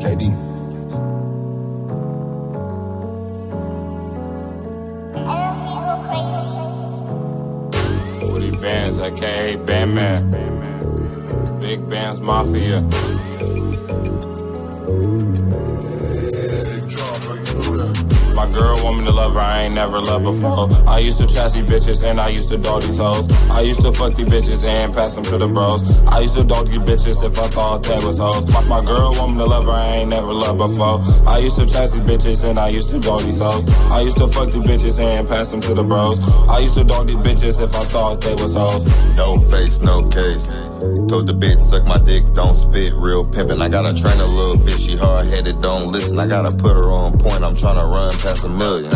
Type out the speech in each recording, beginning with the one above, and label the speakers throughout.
Speaker 1: KD.
Speaker 2: Woody Bands, aka Bandman. Big Bands Mafia. My girl want me to love her, I ain't never loved before. I used to trashy bitches and I used to dog these hoes. I used to fuck these bitches and pass them to the bros. I used to dog these bitches if I thought they was hoes. My, my girl want me to love her, I ain't never loved before. I used to trash these bitches and I used to dog these hoes. I used to fuck these bitches and pass them to the bros. I used to dog these bitches if I thought they was hoes.
Speaker 3: No face, no case. Told the bitch, suck my dick, don't spit, real pimpin'. I gotta train a little bitch, she hard headed, don't listen. I gotta put her on point, I'm tryna run past a million.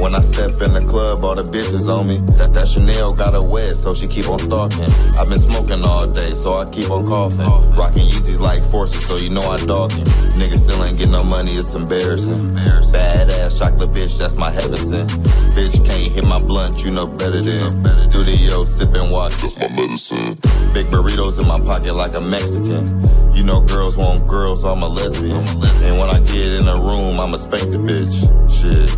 Speaker 3: When I step in the club, all the bitches on me. That, that Chanel got her wet, so she keep on stalking. I've been smoking all day, so I keep on coughing. Rocking Yeezys like forces, so you know I dogging. Niggas still ain't get no money, it's embarrassing. Badass chocolate bitch, that's my heaven. Bitch can't hit my blunt, you know better than. Studio sipping watch, that's my medicine. Big burritos in my pocket like a Mexican. You know girls want girls, so I'm a lesbian. And when I get in a room, I'ma spank the bitch. Shit,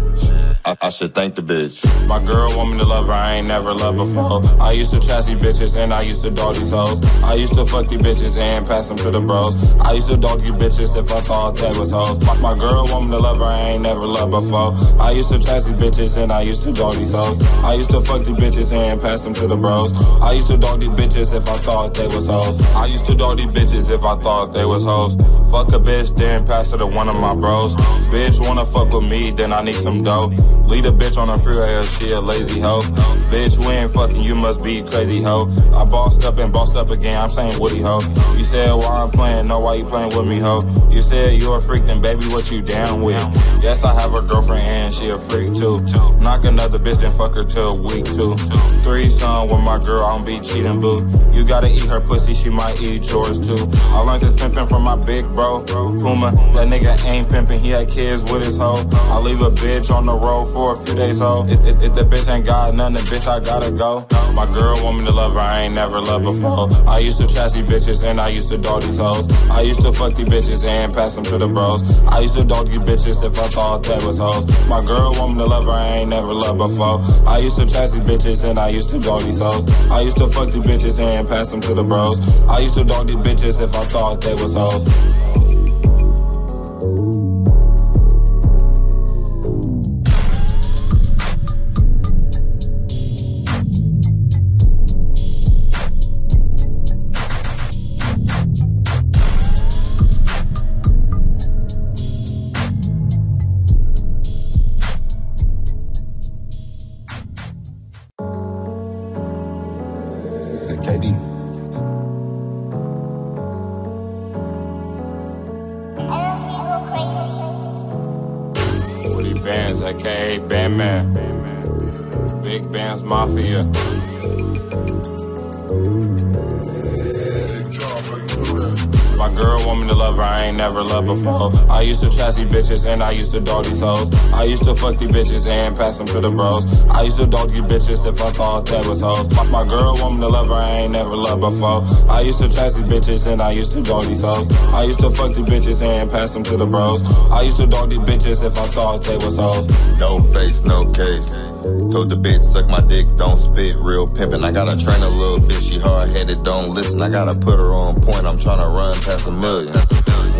Speaker 3: I, I should thank the bitch.
Speaker 2: My girl want me to love her, I ain't never loved before. I used to these bitches and I used to dog these hoes. I used to fuck these bitches and pass them to the bros. I used to dog you bitches if I thought they was hoes. My, my girl want me to love her, I ain't never loved before. I used to these bitches and I used to dog these hoes. I used to fuck these bitches and pass them to the bros. I used to dog these bitches if I thought they was hoes. I used to dog these bitches if I thought they was hoes. Fuck a bitch, then pass her to one of my bros. Bitch wanna fuck with me, then I need some dough. Lead a bitch on the freeway, she a lazy hoe. Bitch, we ain't fucking, you must be crazy hoe. I bossed up and bossed up again, I'm saying Woody hoe. You said why I'm playing, no, why you playing with me hoe? You said you a freak, then baby, what you down with? Yes, I have a girlfriend and she a freak too. Knock another bitch, then fuck her till week two. Three son with my girl, I don't be cheating, boo. You gotta eat her pussy, she might eat yours too. I learned this pimping from my big bro, Puma. That nigga ain't pimping, he had kids with his hoe. I leave a bitch on the road for a few days, ho. If, if, if the bitch ain't got nothing, bitch, I gotta go. My girl want me to love her, I ain't never loved before. I used to trash these bitches and I used to dog these hoes. I used to fuck these bitches and pass them to the bros. I used to dog these bitches if I thought they was hoes. My girl want me to love her, I ain't never loved before. I used to trash these bitches and I used to dog these hoes. I used to fuck these bitches and pass them to the bros. I used to dog these bitches if I thought they was hoes. My girl want me to love her, I ain't never loved before. I used to these bitches and I used to dog these hoes. I used to fuck these bitches and pass them to the bros. I used to dog these bitches if I thought they was hoes. My, my girl want me to love her, I ain't never loved before. I used to these bitches and I used to dog these hoes. I used to fuck these bitches and pass them to the bros. I used to dog these bitches if I thought they was hoes.
Speaker 3: No face, no case. Told the bitch, suck my dick, don't spit, real pimpin'. I gotta train a little bitch, she hard headed, don't listen. I gotta put her on point, I'm tryna run past a million.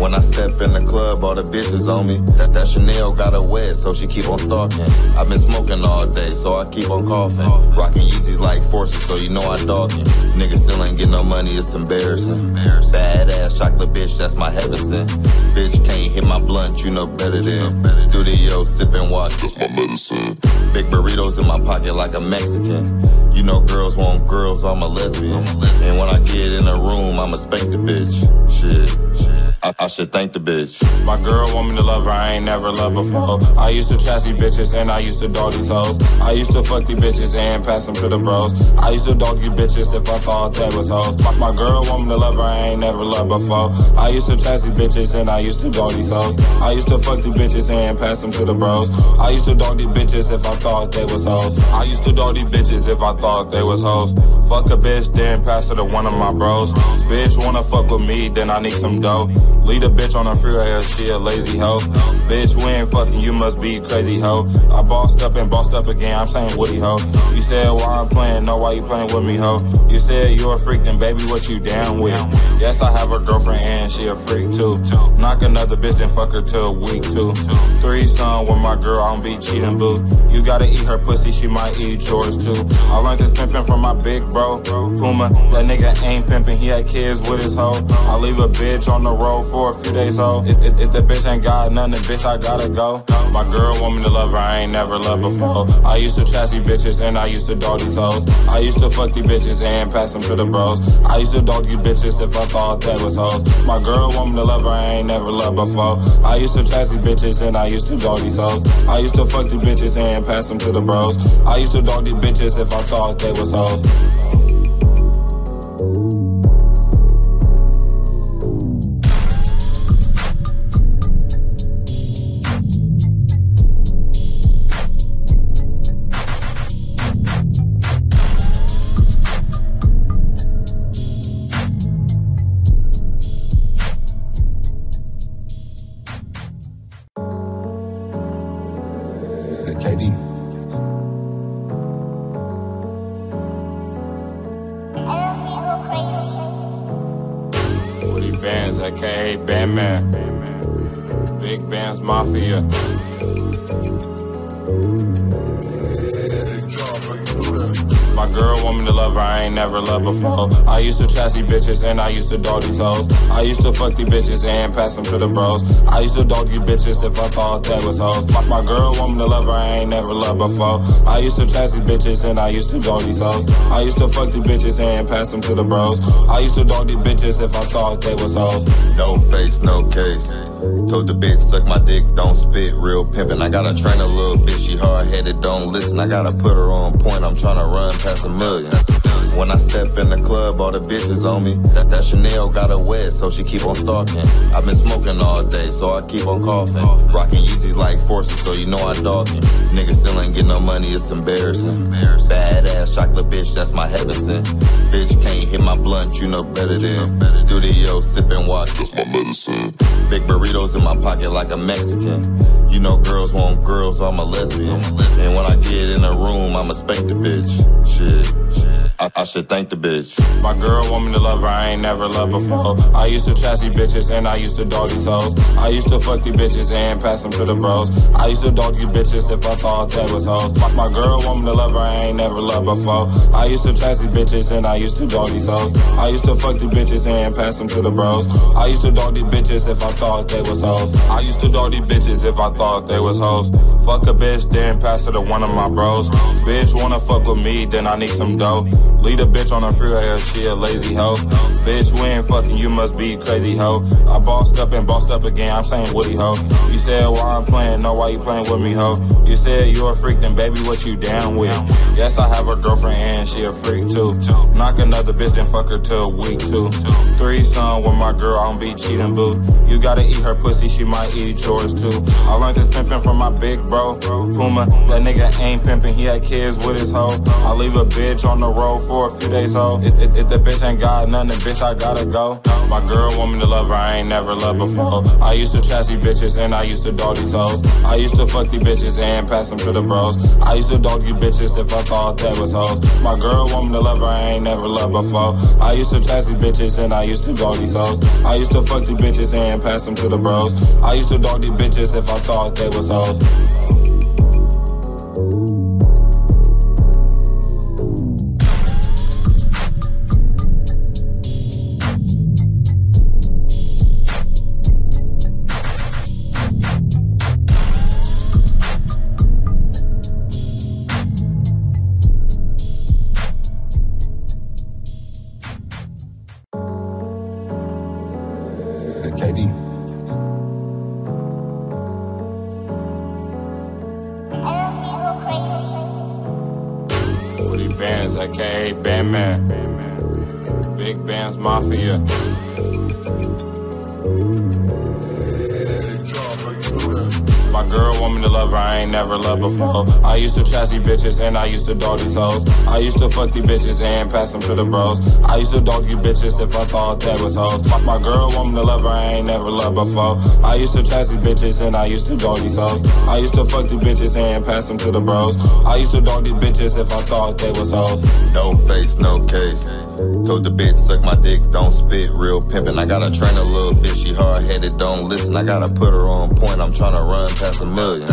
Speaker 3: When I step in the club, all the bitches on me. That, that Chanel got her wet, so she keep on stalking. I've been smoking all day, so I keep on coughing. Rocking Yeezys like forces, so you know I dogging. Niggas still ain't get no money, it's embarrassing. Badass chocolate bitch, that's my heaven sent. Bitch can't hit my blunt, you know better than. Studio sipping watch, that's my medicine. Big burritos in my pocket like a Mexican. You know girls want girls, I'm a lesbian. And when I get in a room, I'ma spank the bitch. Shit, shit. I, I should thank the bitch.
Speaker 2: My girl want me to love her, I ain't never loved before. I used to trash these bitches and I used to dog these hoes. I used to fuck these bitches and pass them to the bros. I used to dog these bitches if I thought they was hoes. My, my girl want me to love her, I ain't never loved before. I used to trash these bitches and I used to dog these hoes. I used to fuck these bitches and pass them to the bros. I used to dog these bitches if I thought they was hoes. I used to dog these bitches if I thought they was hoes. Fuck a bitch, then pass her to one of my bros. Bitch wanna fuck with me, then I need some dough. Lead a bitch on a freeway, she a lazy hoe. Bitch, we ain't fucking, you must be crazy hoe. I bossed up and bossed up again, I'm saying Woody hoe. You said why I'm playing, no, why you playing with me hoe? You said you a freak, then baby, what you down with? Yes, I have a girlfriend and she a freak too. Knock another bitch, then fuck her till week two. Three son with my girl, I don't be cheating, boo. You gotta eat her pussy, she might eat yours too. I learned this pimping from my big bro, Puma. That nigga ain't pimping, he had kids with his hoe. I leave a bitch on the road for a few days, ho. If, if, if the bitch ain't got nothing, bitch, I gotta go. My girl want me to love her, I ain't never loved before. I used to trash these bitches and I used to dog these hoes. I used to fuck these bitches and pass them to the bros. I used to dog these bitches if I thought they was hoes. My girl want me to love her, I ain't never loved before. I used to trash these bitches and I used to dog these hoes. I used to fuck these bitches and pass them to the bros. I used to dog these bitches if I thought they was hoes. Woody Bands, aka Batman. Big Bands Mafia. Bitches and I used to dog these hoes. I used to fuck these bitches and pass them to the bros. I used to dog these bitches if I thought that was hoes. My, my girl me to love her, I ain't never loved before. I used to these bitches and I used to dog these hoes. I used to fuck these bitches and pass them to the bros. I used to dog these bitches if I thought they was hoes.
Speaker 3: No face, no case. Told the bitch, suck my dick, don't spit, real pimpin'. I gotta train a little bitch, she hard headed, don't listen. I gotta put her on point, I'm tryna run past a million. When I step in the club, all the bitches on me. That, that Chanel got her wet, so she keep on stalking. I've been smoking all day, so I keep on coughing. Rocking Yeezys like forces, so you know I dogging. Niggas still ain't get no money, it's embarrassing. Badass chocolate bitch, that's my heaven sent. Bitch can't my blunt, you know better than. Studio sipping watch, that's my medicine. Big burritos in my pocket like a Mexican. You know girls want girls, so I'm a lesbian. And when I get in a room, I'ma spank the bitch. Shit. I, I, should thank the bitch.
Speaker 2: My girl want me to love her, I ain't never loved before. I used to trash these bitches and I used to dog these hoes. I used to fuck these bitches and pass them to the bros. I used to dog these bitches if I thought they was hoes. My, my girl want me to love her, I ain't never loved before. I used to trash these bitches and I used to dog these hoes. I used to fuck these bitches and pass them to the bros. I used to dog these bitches if I thought they was hoes. I used to dog these bitches if I thought they was hoes. Fuck a bitch, then pass her to one of my bros. Bitch wanna fuck with me, then I need some dough. Lead a bitch on a freeway, she a lazy hoe. Bitch, we ain't fucking, you must be crazy hoe. I bossed up and bossed up again, I'm saying Woody hoe. You said why I'm playing, no, why you playing with me hoe? You said you a freak, then baby, what you down with? Yes, I have a girlfriend and she a freak too. Knock another bitch, then fuck her till week two. Three son with my girl, I don't be cheating, boo. You gotta eat her pussy, she might eat yours too. I learned this pimping from my big bro, Puma. That nigga ain't pimping, he had kids with his hoe. I leave a bitch on the road for a few days, ho. If, if, if the bitch ain't got nothing, bitch, I gotta go. My girl want me to love her, I ain't never loved before. I used to trash these bitches and I used to dog these hoes. I used to fuck these bitches and pass them to the bros. I used to dog you bitches if I thought that was hoes. My girl want me to love her, I ain't never loved before. I used to trash these bitches and I used to dog these hoes. I used to fuck these bitches and pass them to the bros. I used to dog these bitches if I thought they was hoes. Amen. Big Bands Mafia. Woman to love I ain't never loved before. I used to trash these bitches and I used to dog these hoes. I used to fuck these bitches and pass them to the bros. I used to dog you bitches if I thought that was hoes. My, girl woman to love her, I ain't never loved before. I used to trash these bitches and I used to dog these hoes. I used to fuck these bitches and pass them to the bros. I used to dog these bitches if I thought they was hoes.
Speaker 3: No face, no case. Told the bitch, suck my dick, don't spit, real pimpin'. I gotta train a little bitch, she hard headed, don't listen. I gotta put her on point, I'm tryna run past a million.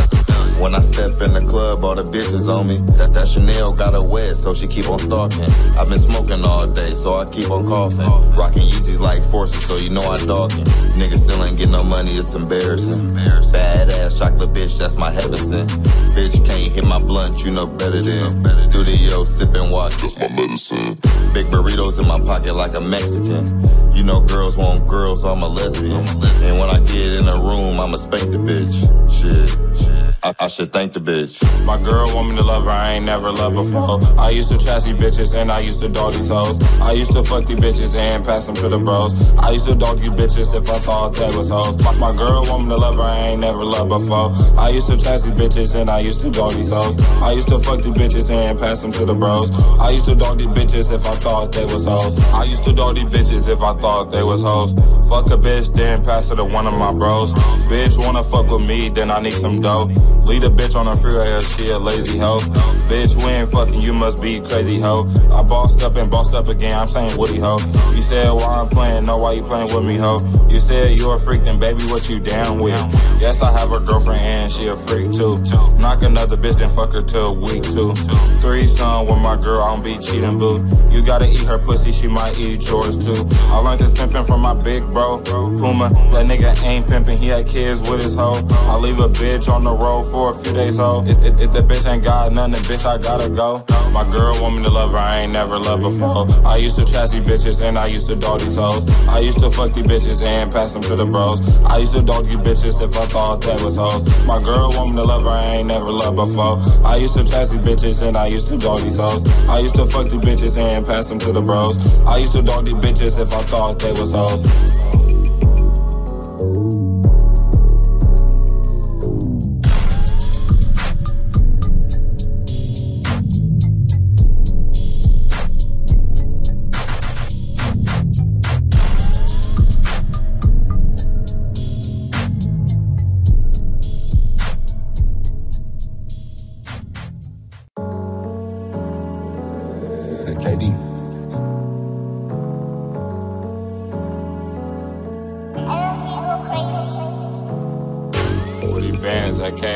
Speaker 3: When I step in the club, all the bitches on me. That, that Chanel got her wet, so she keep on stalking. I've been smoking all day, so I keep on coughing. Rocking Yeezys like forces, so you know I dogging. Niggas still ain't get no money, it's embarrassing. Badass chocolate bitch, that's my heaven sent. Bitch can't hit my blunt, you know better than. Studio sipping watch, that's my medicine. Big burritos in my pocket like a Mexican. You know girls want girls, so I'm a lesbian. And when I get in a room, I'ma spank the bitch. Shit, shit. I, I, should thank the bitch.
Speaker 2: My girl want me to love her, I ain't never loved before. I used to these bitches and I used to dog these hoes. I used to fuck these bitches and pass them to the bros. I used to dog you bitches if I thought that was hoes. My, my girl want me to love her, I ain't never loved before. I used to these bitches and I used to dog these hoes. I used to fuck these bitches and pass them to the bros. I used to dog these bitches if I thought they was hoes. I used to dog these bitches if I thought they was hoes. Fuck a bitch, then pass her to one of my bros. Bitch wanna fuck with me, then I need some dough. Lead a bitch on a freeway, she a lazy hoe. Bitch, we ain't fucking, you must be crazy hoe. I bossed up and bossed up again, I'm saying Woody hoe. You said why I'm playing, no, why you playing with me hoe? You said you a freak, then baby, what you down with? Yes, I have a girlfriend and she a freak too. Knock another bitch, then fuck her till week two. Three son with my girl, I don't be cheating, boo. You gotta eat her pussy, she might eat yours too. I learned this pimping from my big bro, Puma. That nigga ain't pimping, he had kids with his hoe. I leave a bitch on the road for a few days, ho. If, if, if the bitch ain't got nothing, bitch, I gotta go. My girl want me to love her, I ain't never loved before. I used to trash these bitches and I used to dog these hoes. I used to fuck these bitches and pass them to the bros. I used to dog these bitches if I thought that was hoes. My girl want me to love her, I ain't never loved before. I used to trash these bitches and I used to dog these hoes. I used to fuck these bitches and pass them to the bros. I used to dog these bitches if I thought they was hoes.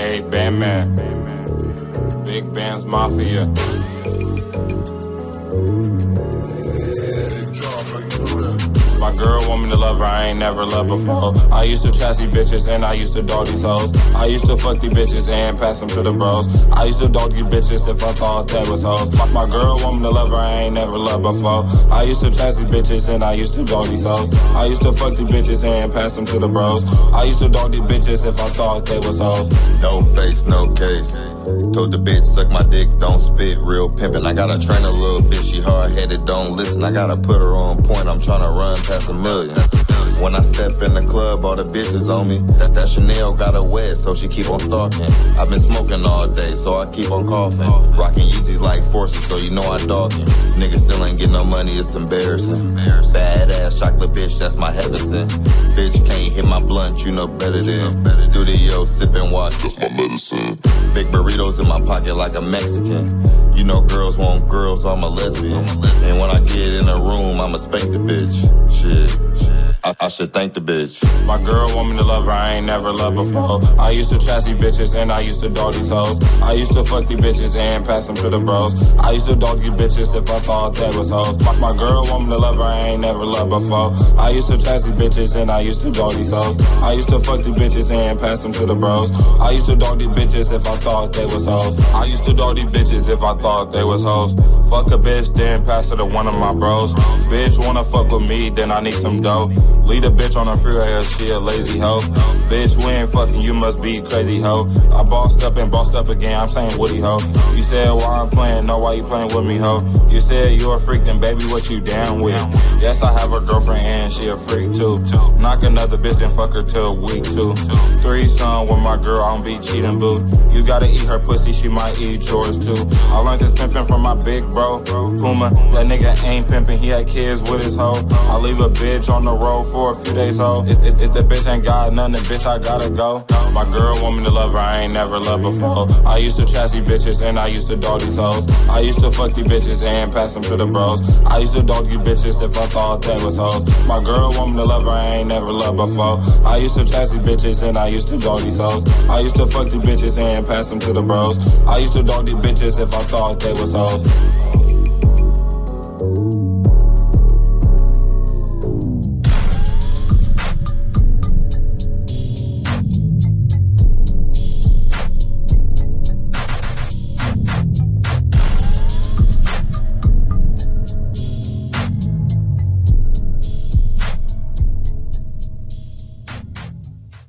Speaker 2: Hey, Batman. Big Band's Mafia. Before. I used to trash these bitches and I used to dog these hoes. I used to fuck these bitches and pass them to the bros. I used to dog these bitches if I thought that was hoes. My, my girl want me to love her, I ain't never loved before. I used to trash these bitches and I used to dog these hoes. I used to fuck these bitches and pass them to the bros. I used to dog these bitches if I thought they was hoes.
Speaker 3: No face, no case. Told the bitch, suck my dick, don't spit, real pimpin'. I gotta train a little bitch, she hard headed, don't listen. I gotta put her on point, I'm tryna run past a million. When I step in the club, all the bitches on me. That, that Chanel got her wet, so she keep on stalking. I've been smoking all day, so I keep on coughing. Rocking Yeezys like forces, so you know I dogging. Niggas still ain't get no money, it's embarrassing. Badass chocolate bitch, that's my heaven sent. Bitch can't hit my blunt, you know better than. Studio sipping watch, that's my medicine. Big burritos in my pocket like a Mexican. You know girls want girls, so I'm a lesbian. And when I get in a room, I'ma spank the bitch. Shit, shit. I, I, should thank the bitch.
Speaker 2: My girl want me to love her, I ain't never loved before. I used to trash these bitches and I used to dog these hoes. I used to fuck these bitches and pass them to the bros. I used to dog these bitches if I thought they was hoes. My, my girl want me to love her, I ain't never loved before. I used to trash these bitches and I used to dog these hoes. I used to fuck these bitches and pass them to the bros. I used to dog these bitches if I thought they was hoes. I used to dog these bitches if I thought they was hoes. Fuck a bitch, then pass her to one of my bros. Bitch wanna fuck with me, then I need some dough. Lead a bitch on the freeway, she a lazy hoe. Bitch, we ain't fucking, you must be crazy hoe. I bossed up and bossed up again, I'm saying Woody hoe. You said why I'm playing, no, why you playing with me hoe? You said you a freak, then baby, what you down with? Yes, I have a girlfriend and she a freak too. Knock another bitch, then fuck her till week two. Three son with my girl, I don't be cheating, boo. You gotta eat her pussy, she might eat yours too. I learned this pimping from my big bro, Puma. That nigga ain't pimping, he had kids with his hoe. I leave a bitch on the road for a few days, ho. If, if, if the bitch ain't got nothing, bitch, I gotta go. My girl want me to love her, I ain't never loved before. I used to trash these bitches and I used to dog these hoes. I used to fuck these bitches and pass them to the bros. I used to dog these bitches if I thought they was hoes. My girl want me to love her, I ain't never loved before. I used to trash these bitches and I used to dog these hoes. I used to fuck these bitches and pass them to the bros. I used to dog these bitches if I thought they was hoes.